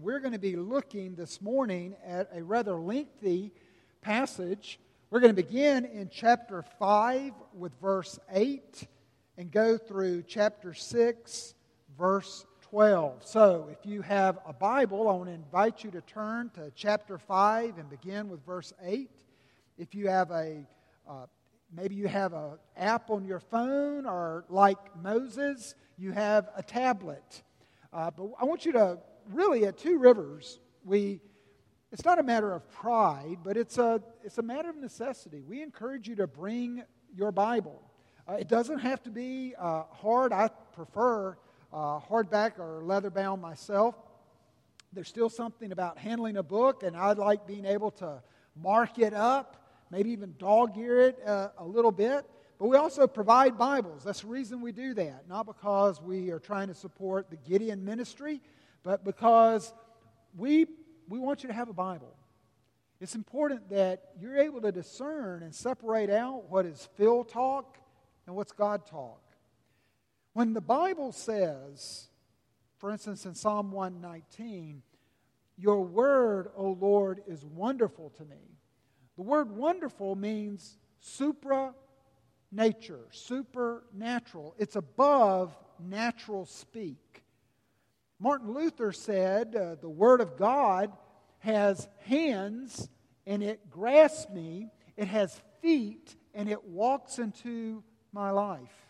We're going to be looking this morning at a rather lengthy passage. We're going to begin in chapter 5 with verse 8 and go through chapter 6, verse 12. So, if you have a Bible, I want to invite you to turn to chapter 5 and begin with verse 8. If you have a uh, maybe you have an app on your phone, or like Moses, you have a tablet. Uh, but I want you to really, at Two Rivers, we, it's not a matter of pride, but it's a, it's a matter of necessity. We encourage you to bring your Bible. Uh, it doesn't have to be uh, hard. I prefer uh, hardback or leather bound myself. There's still something about handling a book, and I like being able to mark it up, maybe even dog ear it uh, a little bit. But we also provide Bibles. That's the reason we do that. Not because we are trying to support the Gideon ministry, but because we, we want you to have a Bible. It's important that you're able to discern and separate out what is Phil talk and what's God talk. When the Bible says, for instance, in Psalm 119, Your word, O Lord, is wonderful to me. The word wonderful means supra nature, supernatural. It's above natural speak. Martin Luther said, uh, The Word of God has hands and it grasps me, it has feet and it walks into my life.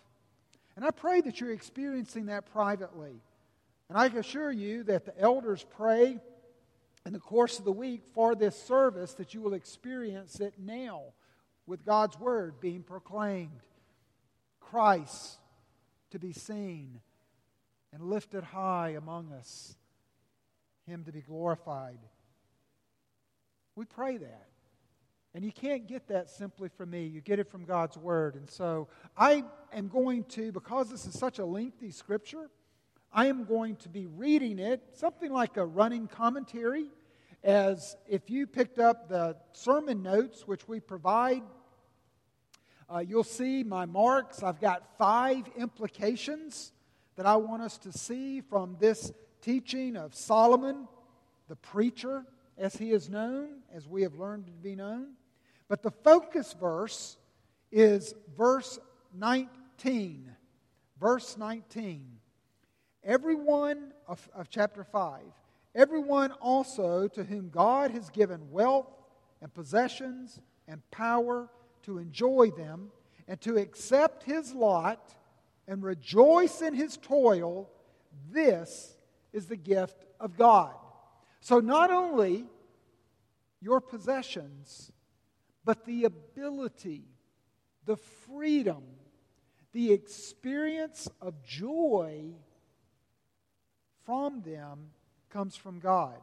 And I pray that you're experiencing that privately. And I can assure you that the elders pray in the course of the week for this service that you will experience it now with God's Word being proclaimed. Christ to be seen and lifted high among us, Him to be glorified. We pray that. And you can't get that simply from me. You get it from God's Word. And so I am going to, because this is such a lengthy scripture, I am going to be reading it, something like a running commentary, as if you picked up the sermon notes, which we provide. Uh, you'll see my marks. I've got five implications that I want us to see from this teaching of Solomon, the preacher, as he is known, as we have learned to be known. But the focus verse is verse 19. Verse 19. Everyone of, of chapter 5, everyone also to whom God has given wealth and possessions and power to enjoy them and to accept his lot and rejoice in his toil, this is the gift of God. So, not only your possessions, but the ability, the freedom, the experience of joy from them comes from God.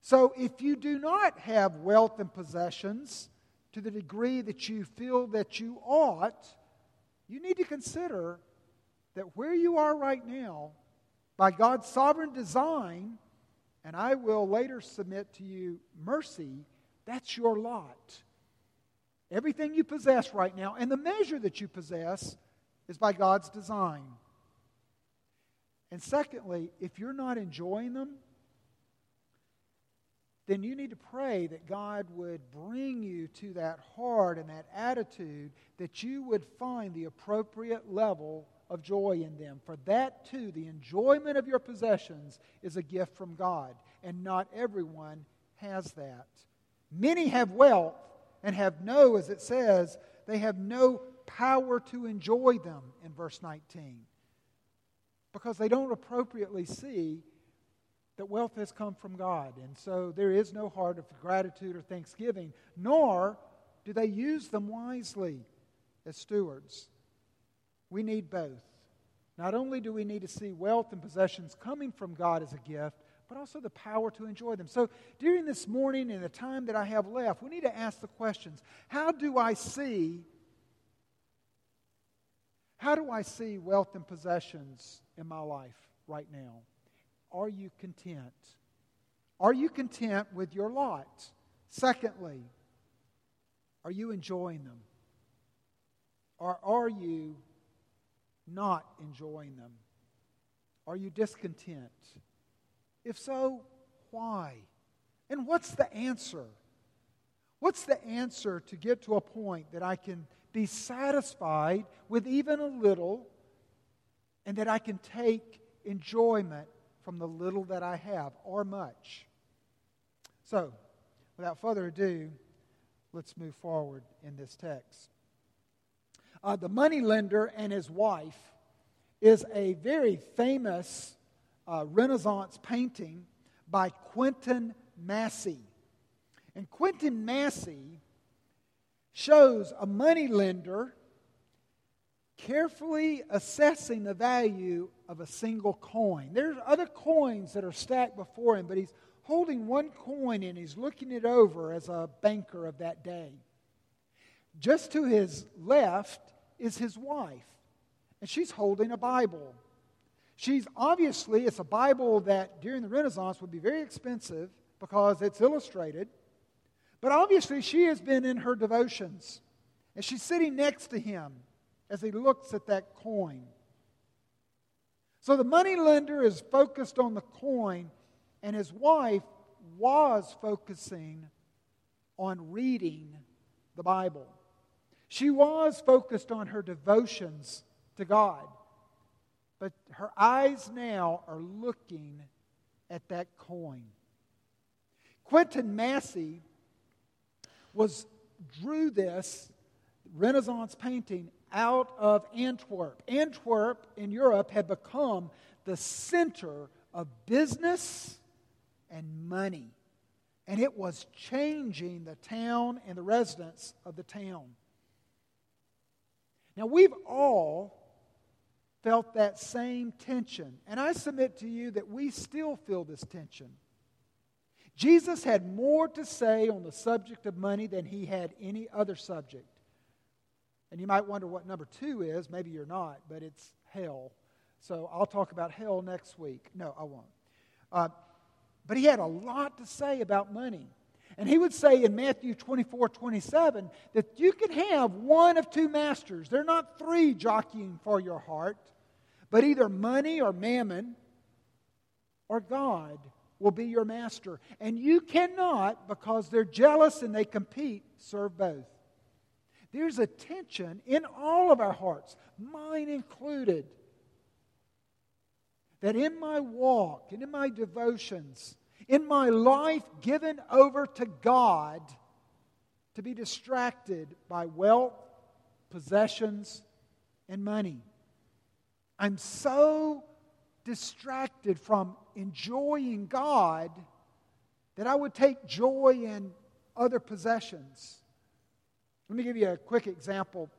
So, if you do not have wealth and possessions to the degree that you feel that you ought, you need to consider that where you are right now, by God's sovereign design, and I will later submit to you mercy, that's your lot. Everything you possess right now, and the measure that you possess, is by God's design. And secondly, if you're not enjoying them, then you need to pray that God would bring you to that heart and that attitude that you would find the appropriate level of joy in them. For that too, the enjoyment of your possessions is a gift from God, and not everyone has that. Many have wealth and have no, as it says, they have no power to enjoy them in verse 19 because they don't appropriately see that wealth has come from God. And so there is no heart of gratitude or thanksgiving, nor do they use them wisely as stewards. We need both. Not only do we need to see wealth and possessions coming from God as a gift, but also the power to enjoy them. So during this morning and the time that I have left, we need to ask the questions How do I see? How do I see wealth and possessions in my life right now? Are you content? Are you content with your lot? Secondly, are you enjoying them? Or are you not enjoying them? Are you discontent? If so, why? And what's the answer? What's the answer to get to a point that I can be satisfied with even a little and that I can take enjoyment from the little that I have or much? So, without further ado, let's move forward in this text. Uh, the money lender and his wife is a very famous uh, Renaissance painting by Quentin Massys. And Quentin Massys shows a money lender carefully assessing the value of a single coin. There's other coins that are stacked before him, but he's holding one coin and he's looking it over as a banker of that day. Just to his left is his wife, and she's holding a Bible. She's obviously, it's a Bible that during the Renaissance would be very expensive because it's illustrated. But obviously, she has been in her devotions. And she's sitting next to him as he looks at that coin. So the money lender is focused on the coin, and his wife was focusing on reading the Bible. She was focused on her devotions to God. But her eyes now are looking at that coin. Quentin Massys was drew this Renaissance painting out of Antwerp. Antwerp in Europe had become the center of business and money. And it was changing the town and the residents of the town. Now, we've all felt that same tension. And I submit to you that we still feel this tension. Jesus had more to say on the subject of money than he had any other subject. And you might wonder what number two is. Maybe you're not, but it's hell. So I'll talk about hell next week. No, I won't. Uh, but he had a lot to say about money. And he would say in Matthew 24 27 that you can have one of two masters. They're not three jockeying for your heart, but either money or mammon or God will be your master. And you cannot, because they're jealous and they compete, serve both. There's a tension in all of our hearts, mine included, that in my walk and in my devotions, in my life given over to God, to be distracted by wealth, possessions, and money. I'm so distracted from enjoying God that I would take joy in other possessions. Let me give you a quick example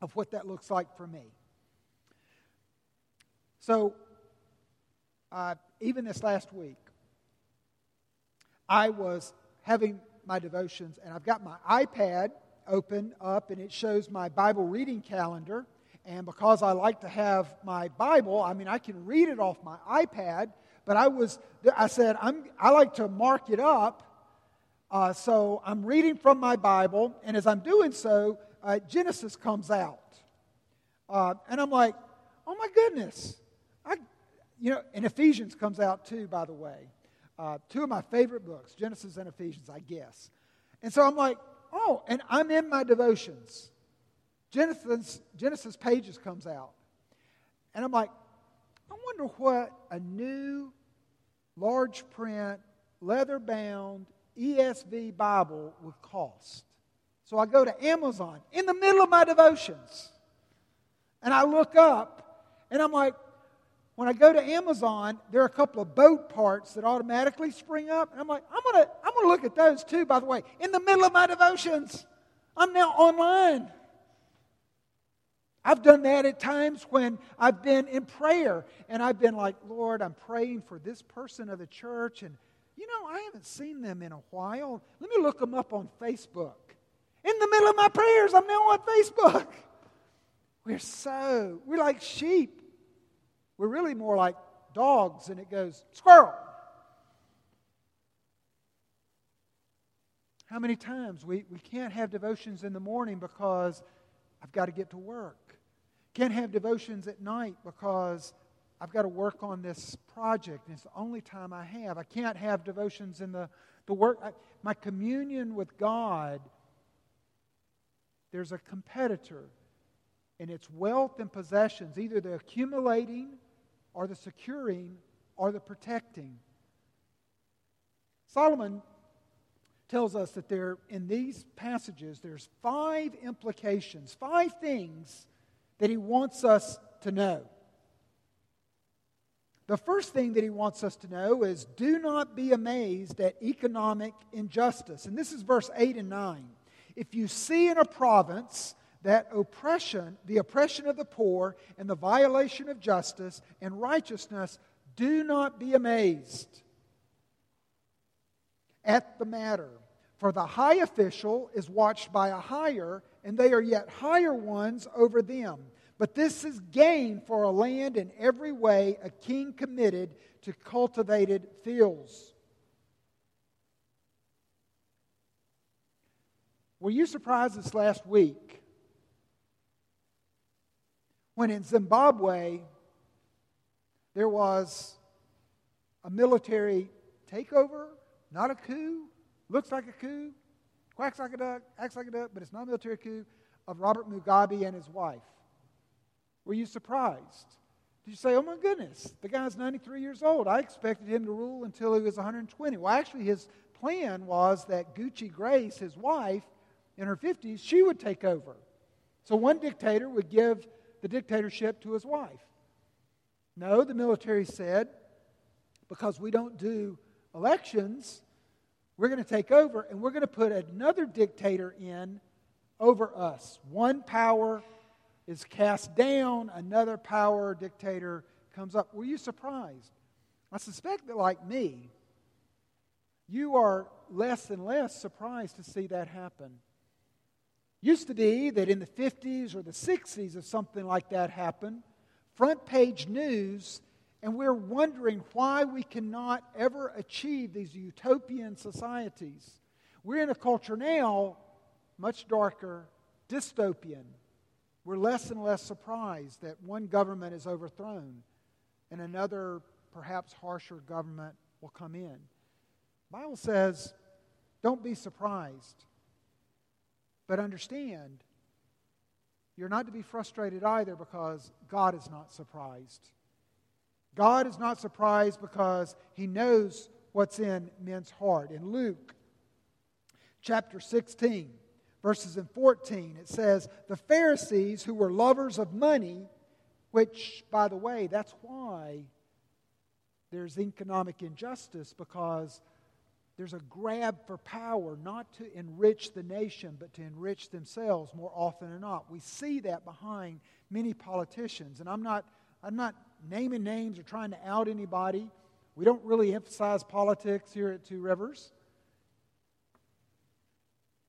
of what that looks like for me. So, uh, even this last week, I was having my devotions, and I've got my iPad open up, and it shows my Bible reading calendar. And because I like to have my Bible, I mean, I can read it off my iPad, but I was, I said, I'm, I like to mark it up. Uh, so I'm reading from my Bible, and as I'm doing so, uh, Genesis comes out. Uh, and I'm like, oh my goodness. I, you know, and Ephesians comes out too, by the way. Uh, two of my favorite books, Genesis and Ephesians, I guess. And so I'm like, oh, and I'm in my devotions. Genesis, Genesis pages comes out. And I'm like, I wonder what a new large print, leather bound ESV Bible would cost. So I go to Amazon in the middle of my devotions. And I look up and I'm like, when I go to Amazon, there are a couple of boat parts that automatically spring up. And I'm like, I'm going to I'm going to look at those too, by the way, in the middle of my devotions. I'm now online. I've done that at times when I've been in prayer and I've been like, Lord, I'm praying for this person of the church, and you know, I haven't seen them in a while. Let me look them up on Facebook. In the middle of my prayers, I'm now on Facebook. We're so, we're like sheep. We're really more like dogs, and it goes, squirrel. How many times we, we can't have devotions in the morning because I've got to get to work. Can't have devotions at night because I've got to work on this project, and it's the only time I have. I can't have devotions in the, the work. I, my communion with God, there's a competitor, and it's wealth and possessions, either the accumulating or the securing or the protecting. Solomon tells us that there in these passages there's five implications, five things that he wants us to know. The first thing that he wants us to know is do not be amazed at economic injustice. And this is verse 8 and 9. If you see in a province that oppression, the oppression of the poor, and the violation of justice and righteousness, do not be amazed at the matter. For the high official is watched by a higher, and they are yet higher ones over them. But this is gain for a land in every way a king committed to cultivated fields. Were you surprised this last week when in Zimbabwe there was a military takeover, not a coup, looks like a coup, quacks like a duck, acts like a duck, but it's not a military coup, of Robert Mugabe and his wife? Were you surprised? Did you say, oh my goodness, the guy's 93 years old? I expected him to rule until he was 120. Well, actually, his plan was that Gucci Grace, his wife, in her 50s, she would take over. So one dictator would give the dictatorship to his wife. No, the military said, because we don't do elections, we're going to take over and we're going to put another dictator in over us. One power is cast down, another power dictator comes up. Were you surprised? I suspect that, like me, you are less and less surprised to see that happen. Used to be that in the 50s or the 60s, if something like that happened, front page news, and we're wondering why we cannot ever achieve these utopian societies. We're in a culture now much darker, dystopian, we're less and less surprised that one government is overthrown and another, perhaps harsher government will come in. The Bible says, don't be surprised, but understand you're not to be frustrated either because God is not surprised. God is not surprised because he knows what's in men's heart. In Luke chapter 16, verses in 14, it says, The Pharisees who were lovers of money, which, by the way, that's why there's economic injustice because there's a grab for power, not to enrich the nation, but to enrich themselves more often than not. We see that behind many politicians. And I'm not, I'm not naming names or trying to out anybody. We don't really emphasize politics here at Two Rivers.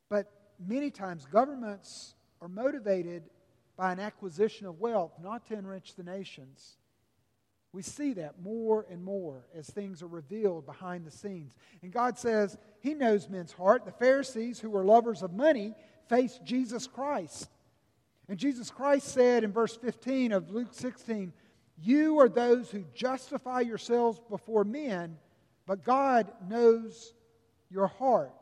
But many times governments are motivated by an acquisition of wealth, not to enrich the nations. We see that more and more as things are revealed behind the scenes. And God says He knows men's heart. The Pharisees, who were lovers of money, faced Jesus Christ. And Jesus Christ said in verse 15 of Luke 16, You are those who justify yourselves before men, but God knows your heart.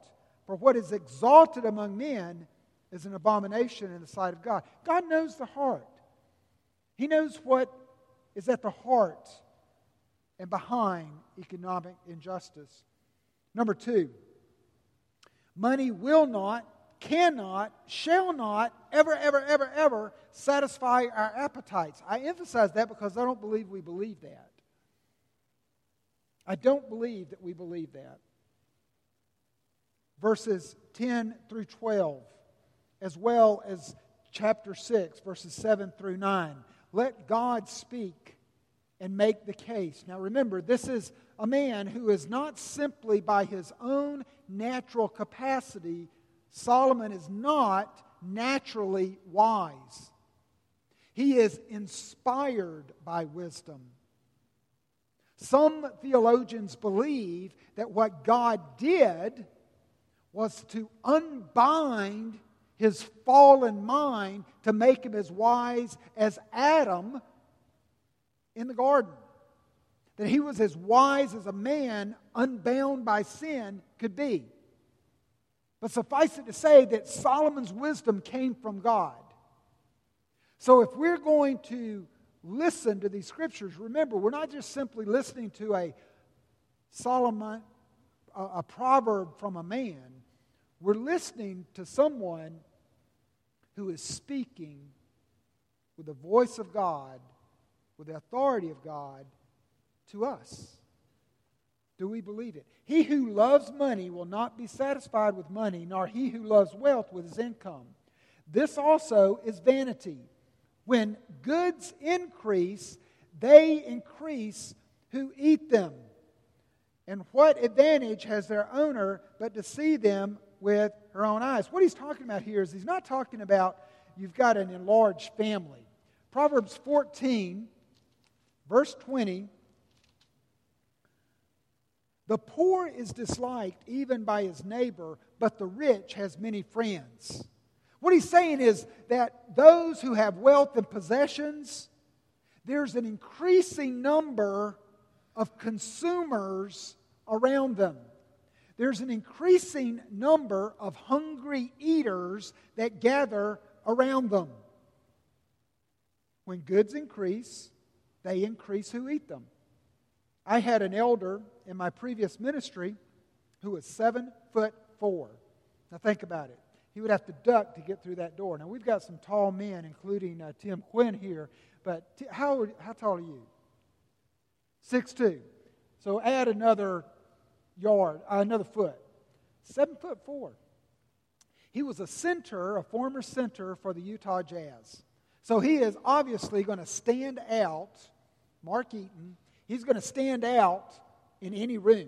For what is exalted among men is an abomination in the sight of God. God knows the heart. He knows what is at the heart and behind economic injustice. Number two, money will not, cannot, shall not, ever, ever, ever, ever satisfy our appetites. I emphasize that because I don't believe we believe that. I don't believe that we believe that verses 10 through 12, as well as chapter 6, verses 7 through 9. Let God speak and make the case. Now remember, this is a man who is not simply by his own natural capacity, Solomon is not naturally wise. He is inspired by wisdom. Some theologians believe that what God did was to unbind his fallen mind to make him as wise as Adam in the garden. That he was as wise as a man unbound by sin could be. But suffice it to say that Solomon's wisdom came from God. So if we're going to listen to these scriptures, remember, we're not just simply listening to a Solomon, a, a proverb from a man. We're listening to someone who is speaking with the voice of God, with the authority of God to us. Do we believe it? He who loves money will not be satisfied with money, nor he who loves wealth with his income. This also is vanity. When goods increase, they increase who eat them. And what advantage has their owner but to see them with her own eyes? What he's talking about here is he's not talking about you've got an enlarged family. Proverbs 14, verse 20 The poor is disliked even by his neighbor, but the rich has many friends. What he's saying is that those who have wealth and possessions, there's an increasing number of consumers around them. There's an increasing number of hungry eaters that gather around them. When goods increase, they increase who eat them. I had an elder in my previous ministry who was seven foot four. Now think about it. He would have to duck to get through that door. Now we've got some tall men, including uh, Tim Quinn here. But t- how, how tall are you? Six two. So add another yard, uh, another foot. Seven foot four. He was a center, a former center for the Utah Jazz. So he is obviously going to stand out, Mark Eaton, he's going to stand out in any room.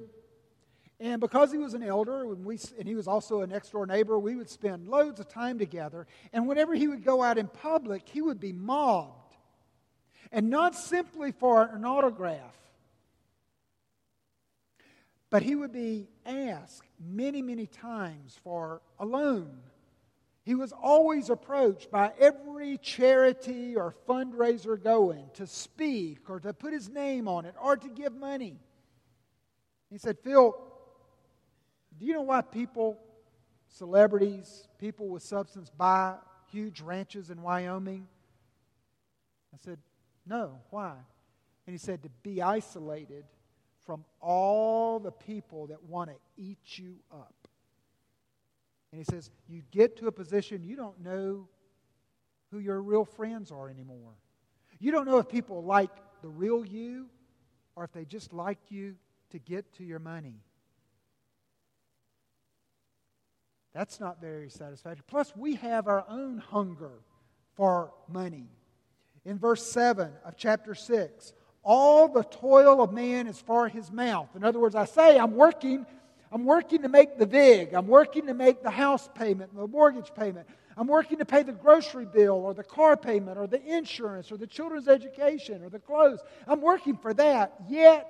And because he was an elder and, we, and he was also a next door neighbor, we would spend loads of time together. And whenever he would go out in public, he would be mobbed. And not simply for an autograph, but he would be asked many, many times for a loan he was always approached by every charity or fundraiser going to speak or to put his name on it or to give money. He said, Phil, do you know why people, celebrities, people with substance buy huge ranches in Wyoming? I said, No, why? And he said, To be isolated from all the people that want to eat you up. And he says, You get to a position you don't know who your real friends are anymore. You don't know if people like the real you or if they just like you to get to your money. That's not very satisfactory. Plus, we have our own hunger for money. In verse 7 of chapter 6, all the toil of man is for his mouth. In other words, I say I'm working I'm working to make the VIG. I'm working to make the house payment, the mortgage payment. I'm working to pay the grocery bill or the car payment or the insurance or the children's education or the clothes. I'm working for that, yet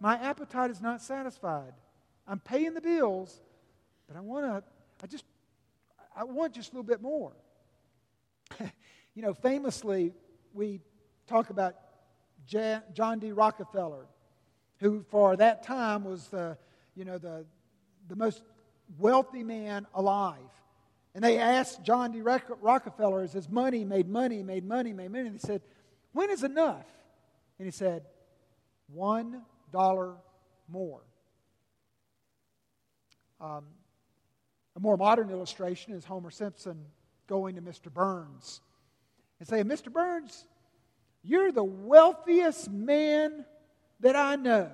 my appetite is not satisfied. I'm paying the bills, but I want to, I just, I want just a little bit more. you know, famously, we talk about John D. Rockefeller, who for that time was the you know, the, the most wealthy man alive. And they asked John D. Rockefeller as his money made money, made money, made money. And they said, When is enough? And he said, One dollar more. Um, a more modern illustration is Homer Simpson going to Mr. Burns and saying, Mr. Burns, you're the wealthiest man that I know.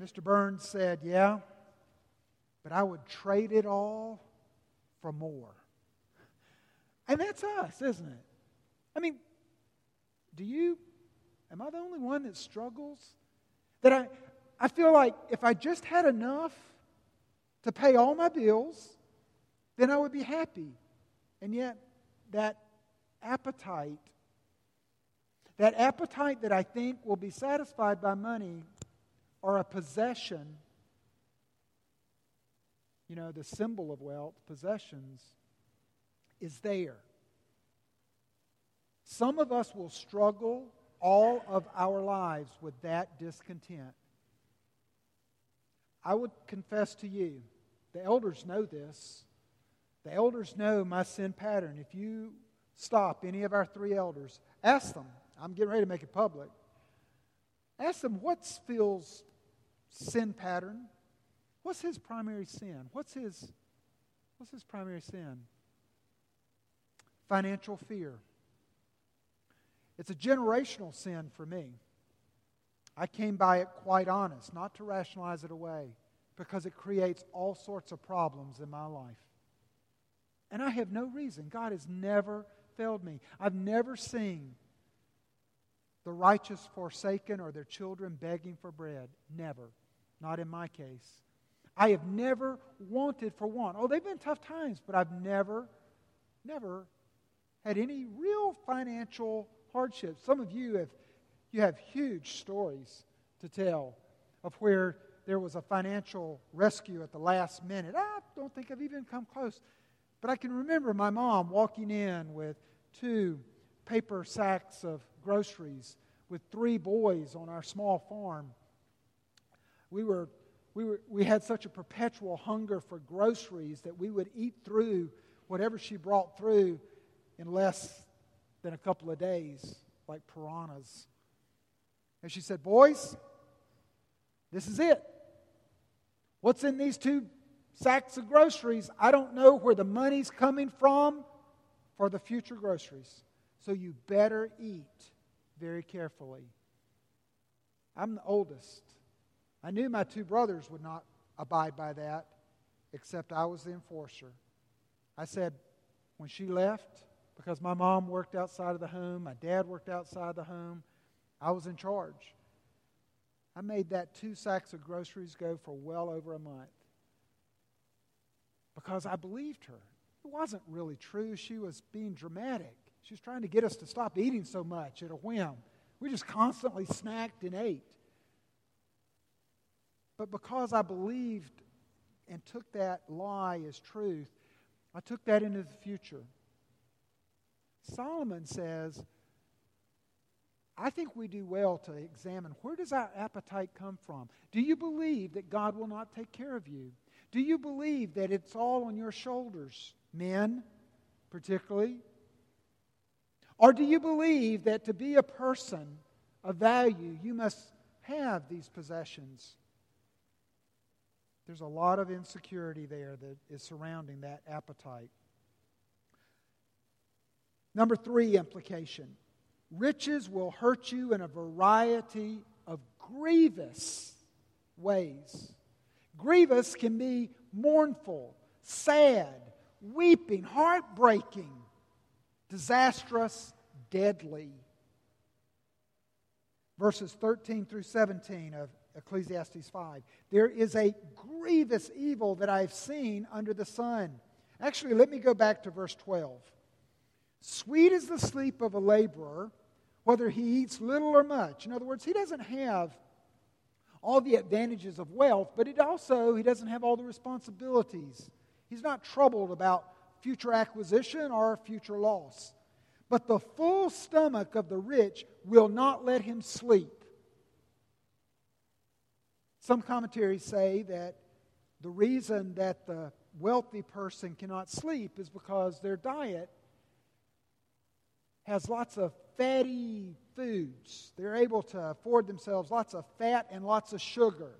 Mr. Burns said, Yeah, but I would trade it all for more. And that's us, isn't it? I mean, do you, am I the only one that struggles? That I, I feel like if I just had enough to pay all my bills, then I would be happy. And yet, that appetite, that appetite that I think will be satisfied by money, or a possession, you know, the symbol of wealth, possessions, is there. Some of us will struggle all of our lives with that discontent. I would confess to you, the elders know this. The elders know my sin pattern. If you stop any of our three elders, ask them. I'm getting ready to make it public. Ask them what's Phil's sin pattern. What's his primary sin? What's his what's his primary sin? Financial fear. It's a generational sin for me. I came by it quite honest, not to rationalize it away, because it creates all sorts of problems in my life. And I have no reason. God has never failed me. I've never seen the righteous forsaken or their children begging for bread. Never. Not in my case. I have never wanted for want. Oh, they've been tough times, but I've never, never had any real financial hardships. Some of you have you have huge stories to tell of where there was a financial rescue at the last minute. I don't think I've even come close. But I can remember my mom walking in with two paper sacks of groceries with three boys on our small farm. We were we, were, we had such a perpetual hunger for groceries that we would eat through whatever she brought through in less than a couple of days, like piranhas. And she said, Boys, this is it. What's in these two sacks of groceries? I don't know where the money's coming from for the future groceries. So you better eat very carefully. I'm the oldest. I knew my two brothers would not abide by that, except I was the enforcer. I said, when she left, because my mom worked outside of the home, my dad worked outside the home, I was in charge. I made that two sacks of groceries go for well over a month because I believed her. It wasn't really true. She was being dramatic. She was trying to get us to stop eating so much at a whim. We just constantly snacked and ate. But because I believed and took that lie as truth, I took that into the future. Solomon says, I think we do well to examine where does our appetite come from? Do you believe that God will not take care of you? Do you believe that it's all on your shoulders, men particularly? Or do you believe that to be a person of value, you must have these possessions? There's a lot of insecurity there that is surrounding that appetite. Number three implication riches will hurt you in a variety of grievous ways. Grievous can be mournful, sad, weeping, heartbreaking, disastrous, deadly. Verses 13 through 17 of Ecclesiastes 5. There is a grievous evil that I've seen under the sun. Actually, let me go back to verse 12. Sweet is the sleep of a laborer, whether he eats little or much. In other words, he doesn't have all the advantages of wealth, but it also he doesn't have all the responsibilities. He's not troubled about future acquisition or future loss. But the full stomach of the rich will not let him sleep. Some commentaries say that the reason that the wealthy person cannot sleep is because their diet has lots of fatty foods. They're able to afford themselves lots of fat and lots of sugar.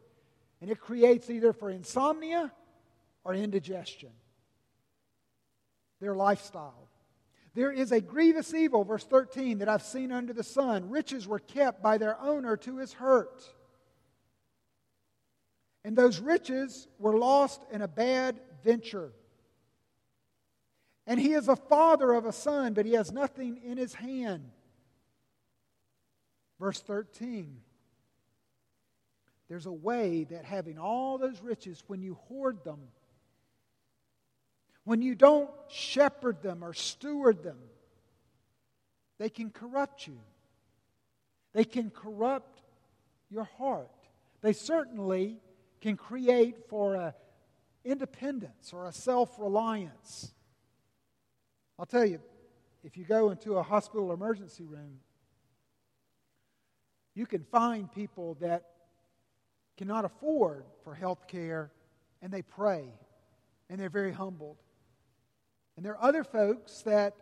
And it creates either for insomnia or indigestion. Their lifestyle. There is a grievous evil, verse 13, that I've seen under the sun. Riches were kept by their owner to his hurt. And those riches were lost in a bad venture. And he is a father of a son, but he has nothing in his hand. Verse 13. There's a way that having all those riches, when you hoard them, when you don't shepherd them or steward them, they can corrupt you. They can corrupt your heart. They certainly can create for a independence or a self-reliance. I'll tell you, if you go into a hospital emergency room, you can find people that cannot afford for health care and they pray and they're very humbled. And there are other folks that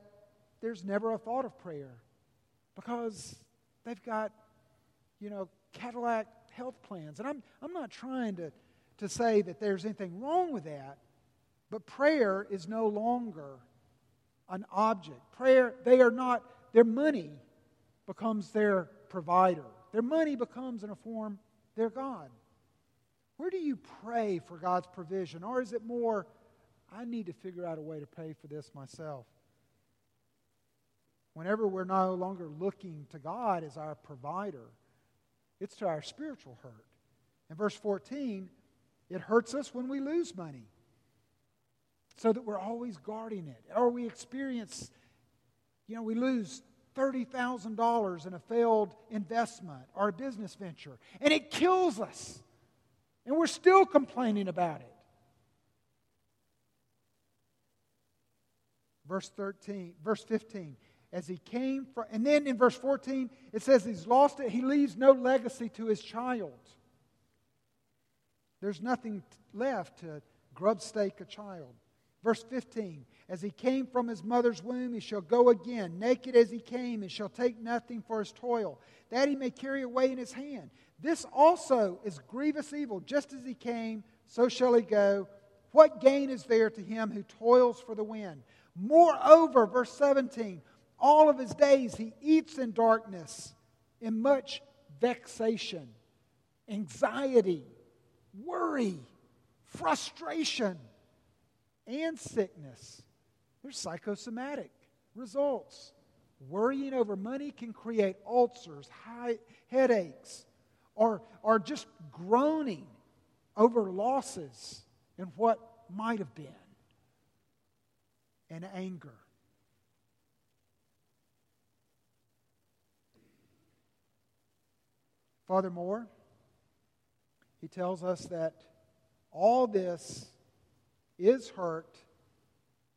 there's never a thought of prayer because they've got, you know, Cadillac health plans. And I'm, I'm not trying to, to say that there's anything wrong with that, but prayer is no longer an object. Prayer, they are not, their money becomes their provider. Their money becomes, in a form, their God. Where do you pray for God's provision? Or is it more, I need to figure out a way to pay for this myself? Whenever we're no longer looking to God as our provider, it's to our spiritual hurt. In verse 14, it hurts us when we lose money so that we're always guarding it. Or we experience, you know, we lose $30,000 in a failed investment or a business venture, and it kills us. And we're still complaining about it. Verse 13, verse 15. As he came from, and then in verse 14, it says he's lost it. He leaves no legacy to his child. There's nothing left to grubstake a child. Verse 15 As he came from his mother's womb, he shall go again, naked as he came, and shall take nothing for his toil, that he may carry away in his hand. This also is grievous evil. Just as he came, so shall he go. What gain is there to him who toils for the wind? Moreover, verse 17, all of his days he eats in darkness, in much vexation, anxiety, worry, frustration and sickness. There's psychosomatic results. Worrying over money can create ulcers, high, headaches, or, or just groaning over losses and what might have been, and anger. Furthermore, he tells us that all this is hurt.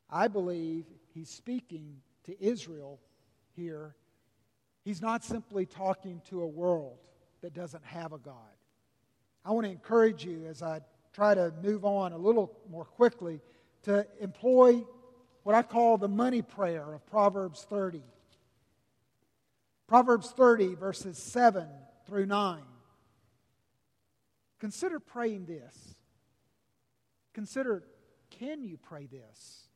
I believe he's speaking to Israel here. He's not simply talking to a world that doesn't have a God. I want to encourage you as I try to move on a little more quickly to employ what I call the money prayer of Proverbs 30. Proverbs 30, verses 7 through 9. Consider praying this. Consider can you pray this?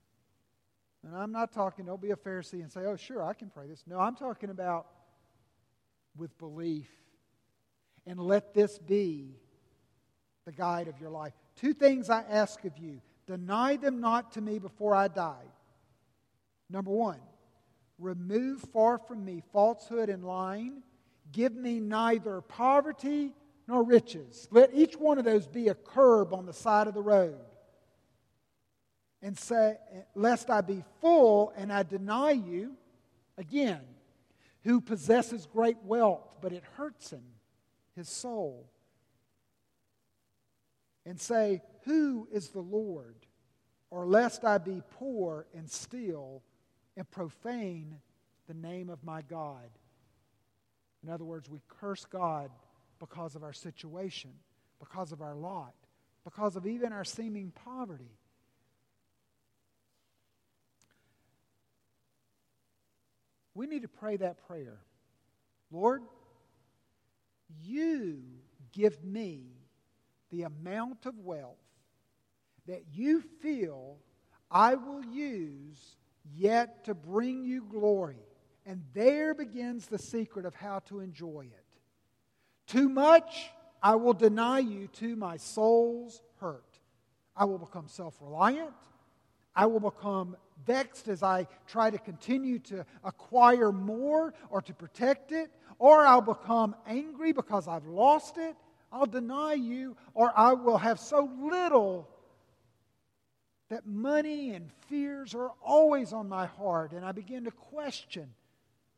And I'm not talking, don't be a Pharisee and say, oh, sure, I can pray this. No, I'm talking about with belief. And let this be the guide of your life. Two things I ask of you deny them not to me before I die. Number one, remove far from me falsehood and lying. Give me neither poverty nor riches. Let each one of those be a curb on the side of the road and say, Lest I be full and I deny you, again, who possesses great wealth, but it hurts him, his soul. And say, Who is the Lord? Or lest I be poor and steal and profane the name of my God. In other words, we curse God because of our situation, because of our lot, because of even our seeming poverty. We need to pray that prayer. Lord, you give me the amount of wealth that you feel I will use yet to bring you glory. And there begins the secret of how to enjoy it. Too much, I will deny you to my soul's hurt. I will become self reliant. I will become vexed as I try to continue to acquire more or to protect it, or I'll become angry because I've lost it. I'll deny you, or I will have so little that money and fears are always on my heart, and I begin to question,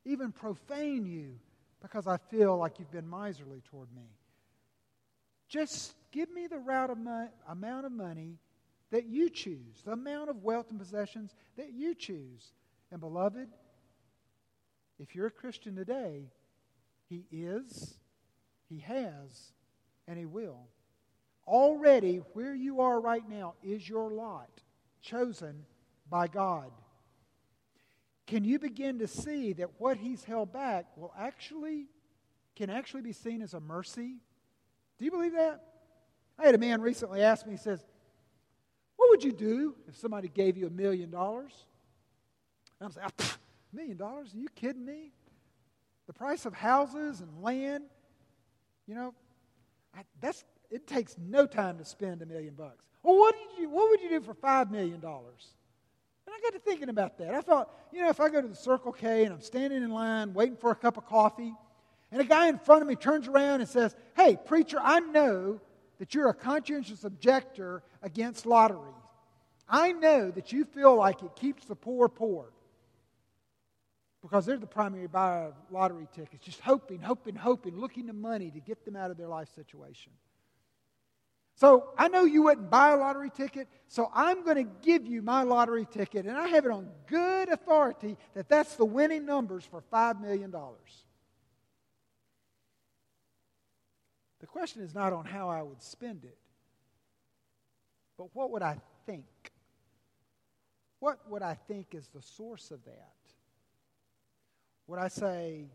even profane you, because I feel like you've been miserly toward me. Just give me the mo- amount of money that you choose, the amount of wealth and possessions that you choose. And beloved, if you're a Christian today, He is, He has, and He will. Already, where you are right now is your lot, chosen by God. Can you begin to see that what He's held back will actually, can actually be seen as a mercy? Do you believe that? I had a man recently ask me, he says, would you do if somebody gave you a million dollars? I'm saying, ah, a million dollars? Are you kidding me? The price of houses and land, you know, I, that's, it takes no time to spend a million bucks. Well, what, did you, what would you do for $5 million? And I got to thinking about that. I thought, you know, if I go to the Circle K and I'm standing in line waiting for a cup of coffee, and a guy in front of me turns around and says, Hey, preacher, I know that you're a conscientious objector against lotteries. I know that you feel like it keeps the poor poor because they're the primary buyer of lottery tickets, just hoping, hoping, hoping, looking to money to get them out of their life situation. So I know you wouldn't buy a lottery ticket, so I'm going to give you my lottery ticket, and I have it on good authority that that's the winning numbers for $5 million. The question is not on how I would spend it, but what would I think? What would I think is the source of that? Would I say,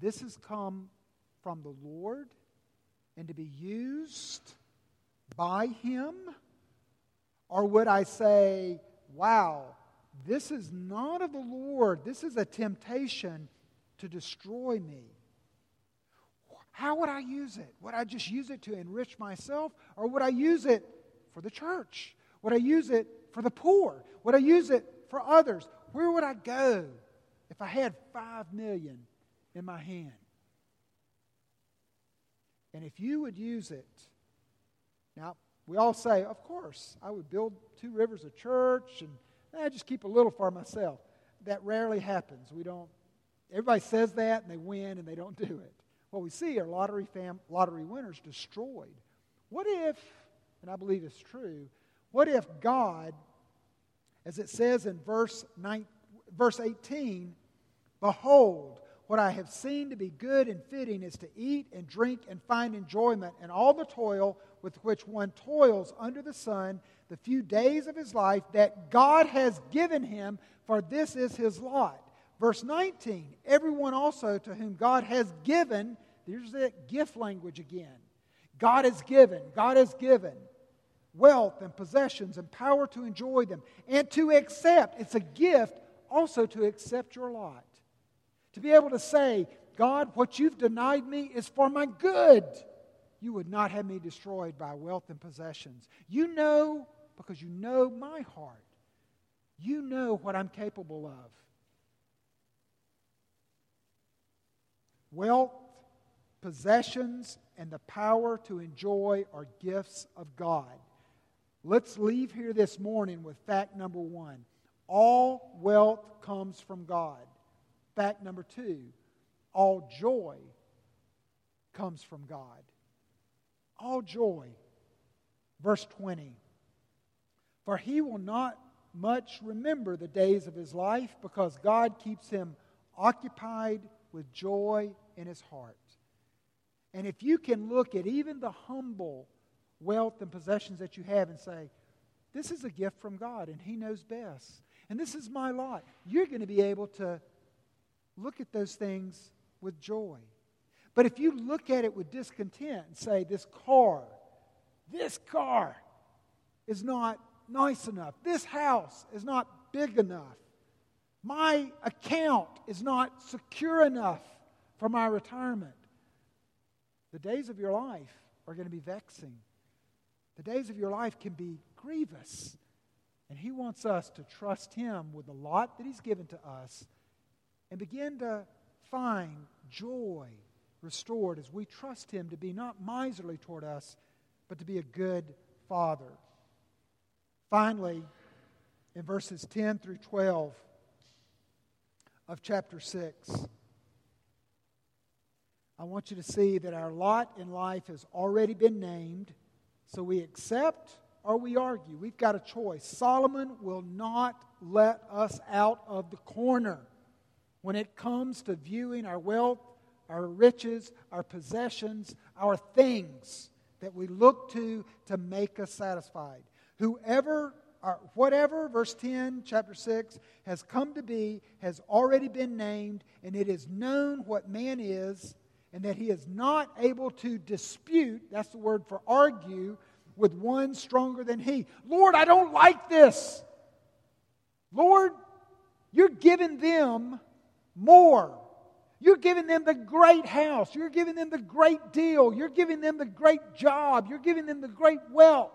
this has come from the Lord and to be used by Him? Or would I say, wow, this is not of the Lord, this is a temptation to destroy me? How would I use it? Would I just use it to enrich myself? Or would I use it for the church? Would I use it for the poor? Would I use it for others? Where would I go? if I had five million in my hand, and if you would use it, now we all say, of course, I would build two rivers of church and I just keep a little for myself. That rarely happens. We don't. Everybody says that and they win and they don't do it. What we see are lottery fam, lottery winners destroyed. What if, and I believe it's true, what if God, as it says in verse 9, verse 18 Behold, what I have seen to be good and fitting is to eat and drink and find enjoyment in all the toil with which one toils under the sun the few days of his life that God has given him, for this is his lot. Verse 19 Everyone also to whom God has given, there's that gift language again. God has given, God has given wealth and possessions and power to enjoy them and to accept. It's a gift also to accept your lot. To be able to say, God, what you've denied me is for my good. You would not have me destroyed by wealth and possessions. You know, because you know my heart, you know what I'm capable of. Wealth, possessions, and the power to enjoy are gifts of God. Let's leave here this morning with fact number one all wealth comes from God. Fact number two all joy comes from God. All joy. Verse 20 For he will not much remember the days of his life because God keeps him occupied with joy in his heart. And if you can look at even the humble wealth and possessions that you have and say, This is a gift from God and He knows best, and this is my lot, you're going to be able to look at those things with joy. But if you look at it with discontent and say, this car, this car is not nice enough, this house is not big enough, my account is not secure enough for my retirement, the days of your life are going to be vexing. The days of your life can be grievous. And He wants us to trust Him with the lot that He's given to us and begin to find joy restored as we trust Him to be not miserly toward us, but to be a good Father. Finally, in verses 10 through 12 of chapter 6, I want you to see that our lot in life has already been named, so we accept or we argue. We've got a choice. Solomon will not let us out of the corner. when it comes to viewing our wealth, our riches, our possessions, our things that we look to to make us satisfied. Whoever or whatever, verse 10, chapter 6, has come to be has already been named, and it is known what man is, and that he is not able to dispute, that's the word for argue, with one stronger than he. Lord, I don't like this. Lord, you're giving them more. You're giving them the great house. You're giving them the great deal. You're giving them the great job. You're giving them the great wealth.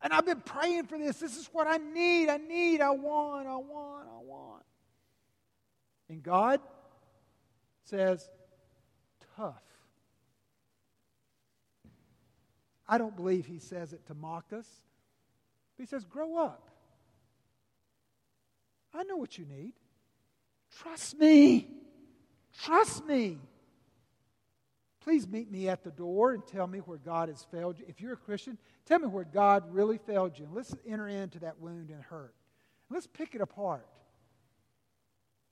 And I've been praying for this. This is what I need. I need. I want. I want. I want. And God says, tough. I don't believe He says it to mock us. He says, grow up. I know what you need. Trust me. Trust me. Please meet me at the door and tell me where God has failed you. If you're a Christian, tell me where God really failed you. And Let's enter into that wound and hurt. Let's pick it apart.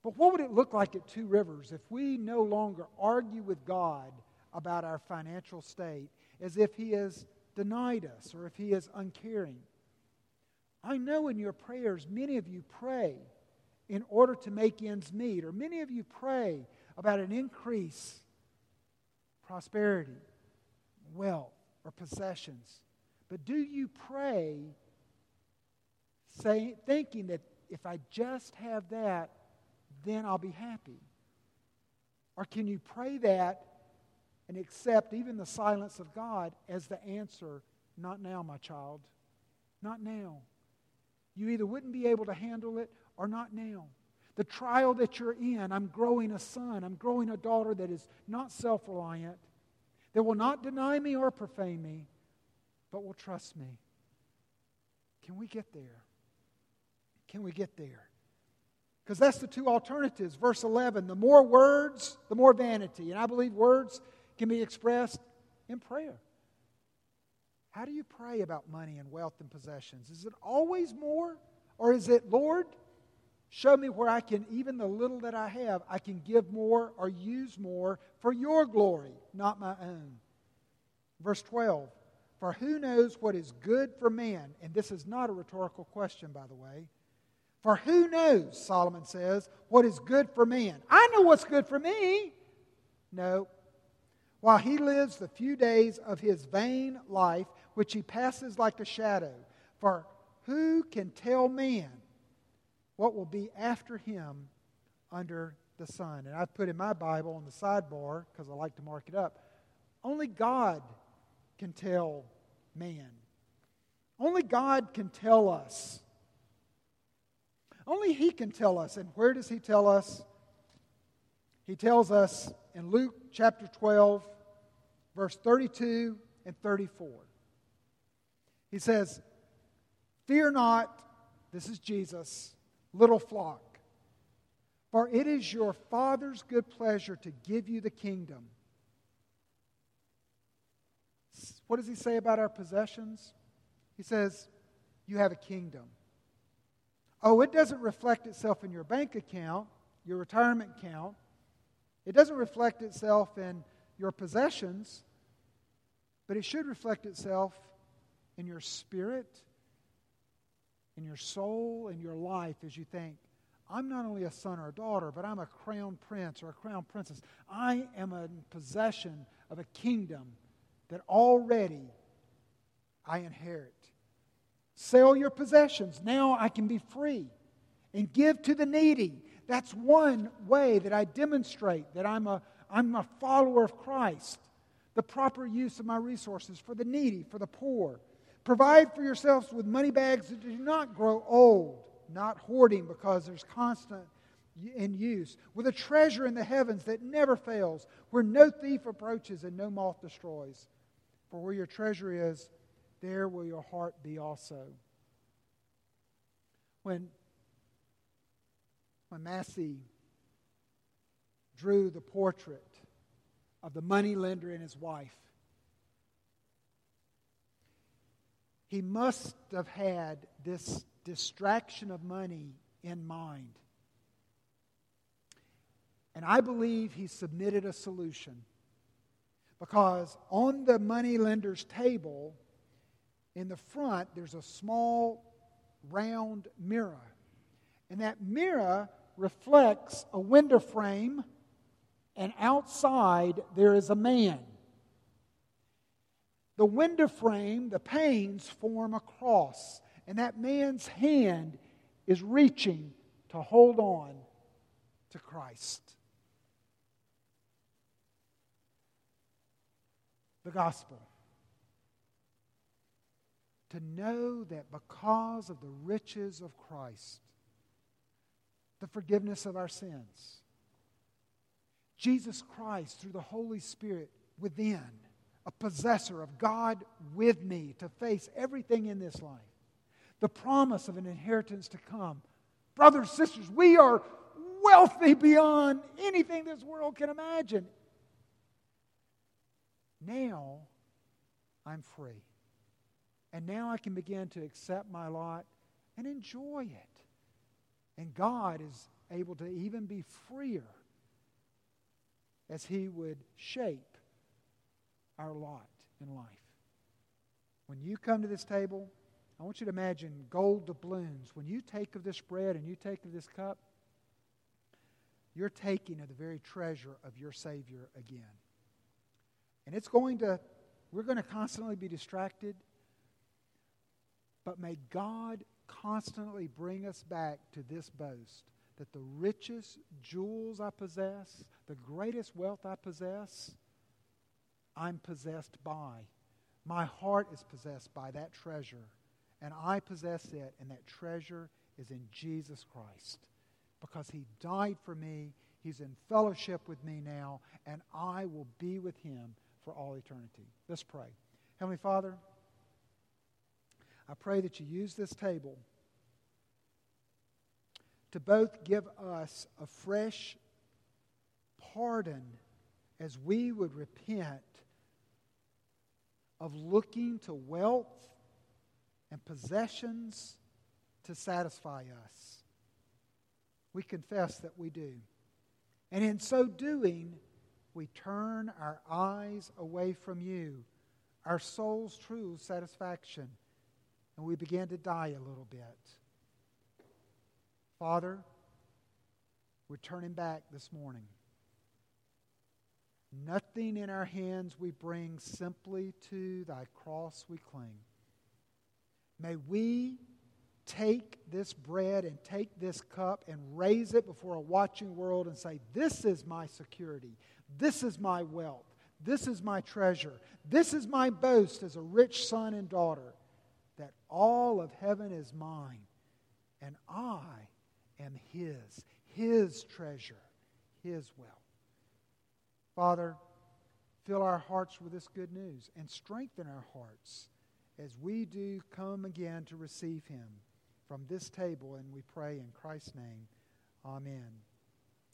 But what would it look like at Two Rivers if we no longer argue with God about our financial state as if He has denied us or if He is uncaring? I know in your prayers, many of you pray in order to make ends meet. Or many of you pray about an increase, prosperity, wealth, or possessions. But do you pray say, thinking that if I just have that, then I'll be happy? Or can you pray that and accept even the silence of God as the answer, not now, my child? Not now. You either wouldn't be able to handle it or not now. The trial that you're in, I'm growing a son, I'm growing a daughter that is not self reliant, that will not deny me or profane me, but will trust me. Can we get there? Can we get there? Because that's the two alternatives. Verse 11 the more words, the more vanity. And I believe words can be expressed in prayer. How do you pray about money and wealth and possessions? Is it always more? Or is it, Lord, Show me where I can, even the little that I have, I can give more or use more for your glory, not my own. Verse 12 For who knows what is good for man? And this is not a rhetorical question, by the way. For who knows, Solomon says, what is good for man? I know what's good for me. No. While he lives the few days of his vain life, which he passes like a shadow. For who can tell man what will be after him under the sun. And I've put in my Bible on the sidebar because I like to mark it up. Only God can tell man. Only God can tell us. Only He can tell us. And where does He tell us? He tells us in Luke chapter 12, verse 32 and 34. He says, Fear not, this is Jesus little flock. For it is your Father's good pleasure to give you the kingdom. What does he say about our possessions? He says, You have a kingdom. Oh, it doesn't reflect itself in your bank account, your retirement account. It doesn't reflect itself in your possessions, but it should reflect itself in your spirit in your soul in your life as you think, I'm not only a son or a daughter, but I'm a crown prince or a crown princess. I am in possession of a kingdom that already I inherit. Sell your possessions. Now I can be free and give to the needy. That's one way that I demonstrate that I'm a, I'm a follower of Christ. The proper use of my resources for the needy, for the poor, Provide for yourselves with money bags that do not grow old, not hoarding because there's constant in use, with a treasure in the heavens that never fails, where no thief approaches and no moth destroys. For where your treasure is, there will your heart be also. When, when Massys drew the portrait of the money lender and his wife, he must have had this distraction of money in mind. And I believe he submitted a solution. Because on the money lender's table, in the front, there's a small round mirror. And that mirror reflects a window frame, and outside there is a man. The window frame, the panes form a cross, and that man's hand is reaching to hold on to Christ. The gospel. To know that because of the riches of Christ, the forgiveness of our sins, Jesus Christ, through the Holy Spirit within, a possessor of God with me to face everything in this life, the promise of an inheritance to come. Brothers, sisters, we are wealthy beyond anything this world can imagine. Now I'm free. And now I can begin to accept my lot and enjoy it. And God is able to even be freer as He would shape our lot in life. When you come to this table, I want you to imagine gold doubloons. When you take of this bread and you take of this cup, you're taking of the very treasure of your Savior again. And it's going to, we're going to constantly be distracted, but may God constantly bring us back to this boast that the richest jewels I possess, the greatest wealth I possess, I'm possessed by. My heart is possessed by that treasure, and I possess it, and that treasure is in Jesus Christ. Because he died for me, he's in fellowship with me now, and I will be with him for all eternity. Let's pray. Heavenly Father, I pray that you use this table to both give us a fresh pardon as we would repent of looking to wealth and possessions to satisfy us. We confess that we do. And in so doing, we turn our eyes away from you, our soul's true satisfaction, and we begin to die a little bit. Father, we're turning back this morning. Nothing in our hands we bring, simply to thy cross we cling. May we take this bread and take this cup and raise it before a watching world and say, This is my security. This is my wealth. This is my treasure. This is my boast as a rich son and daughter that all of heaven is mine and I am His, His treasure, His wealth. Father, fill our hearts with this good news and strengthen our hearts as we do come again to receive Him from this table, and we pray in Christ's name. Amen.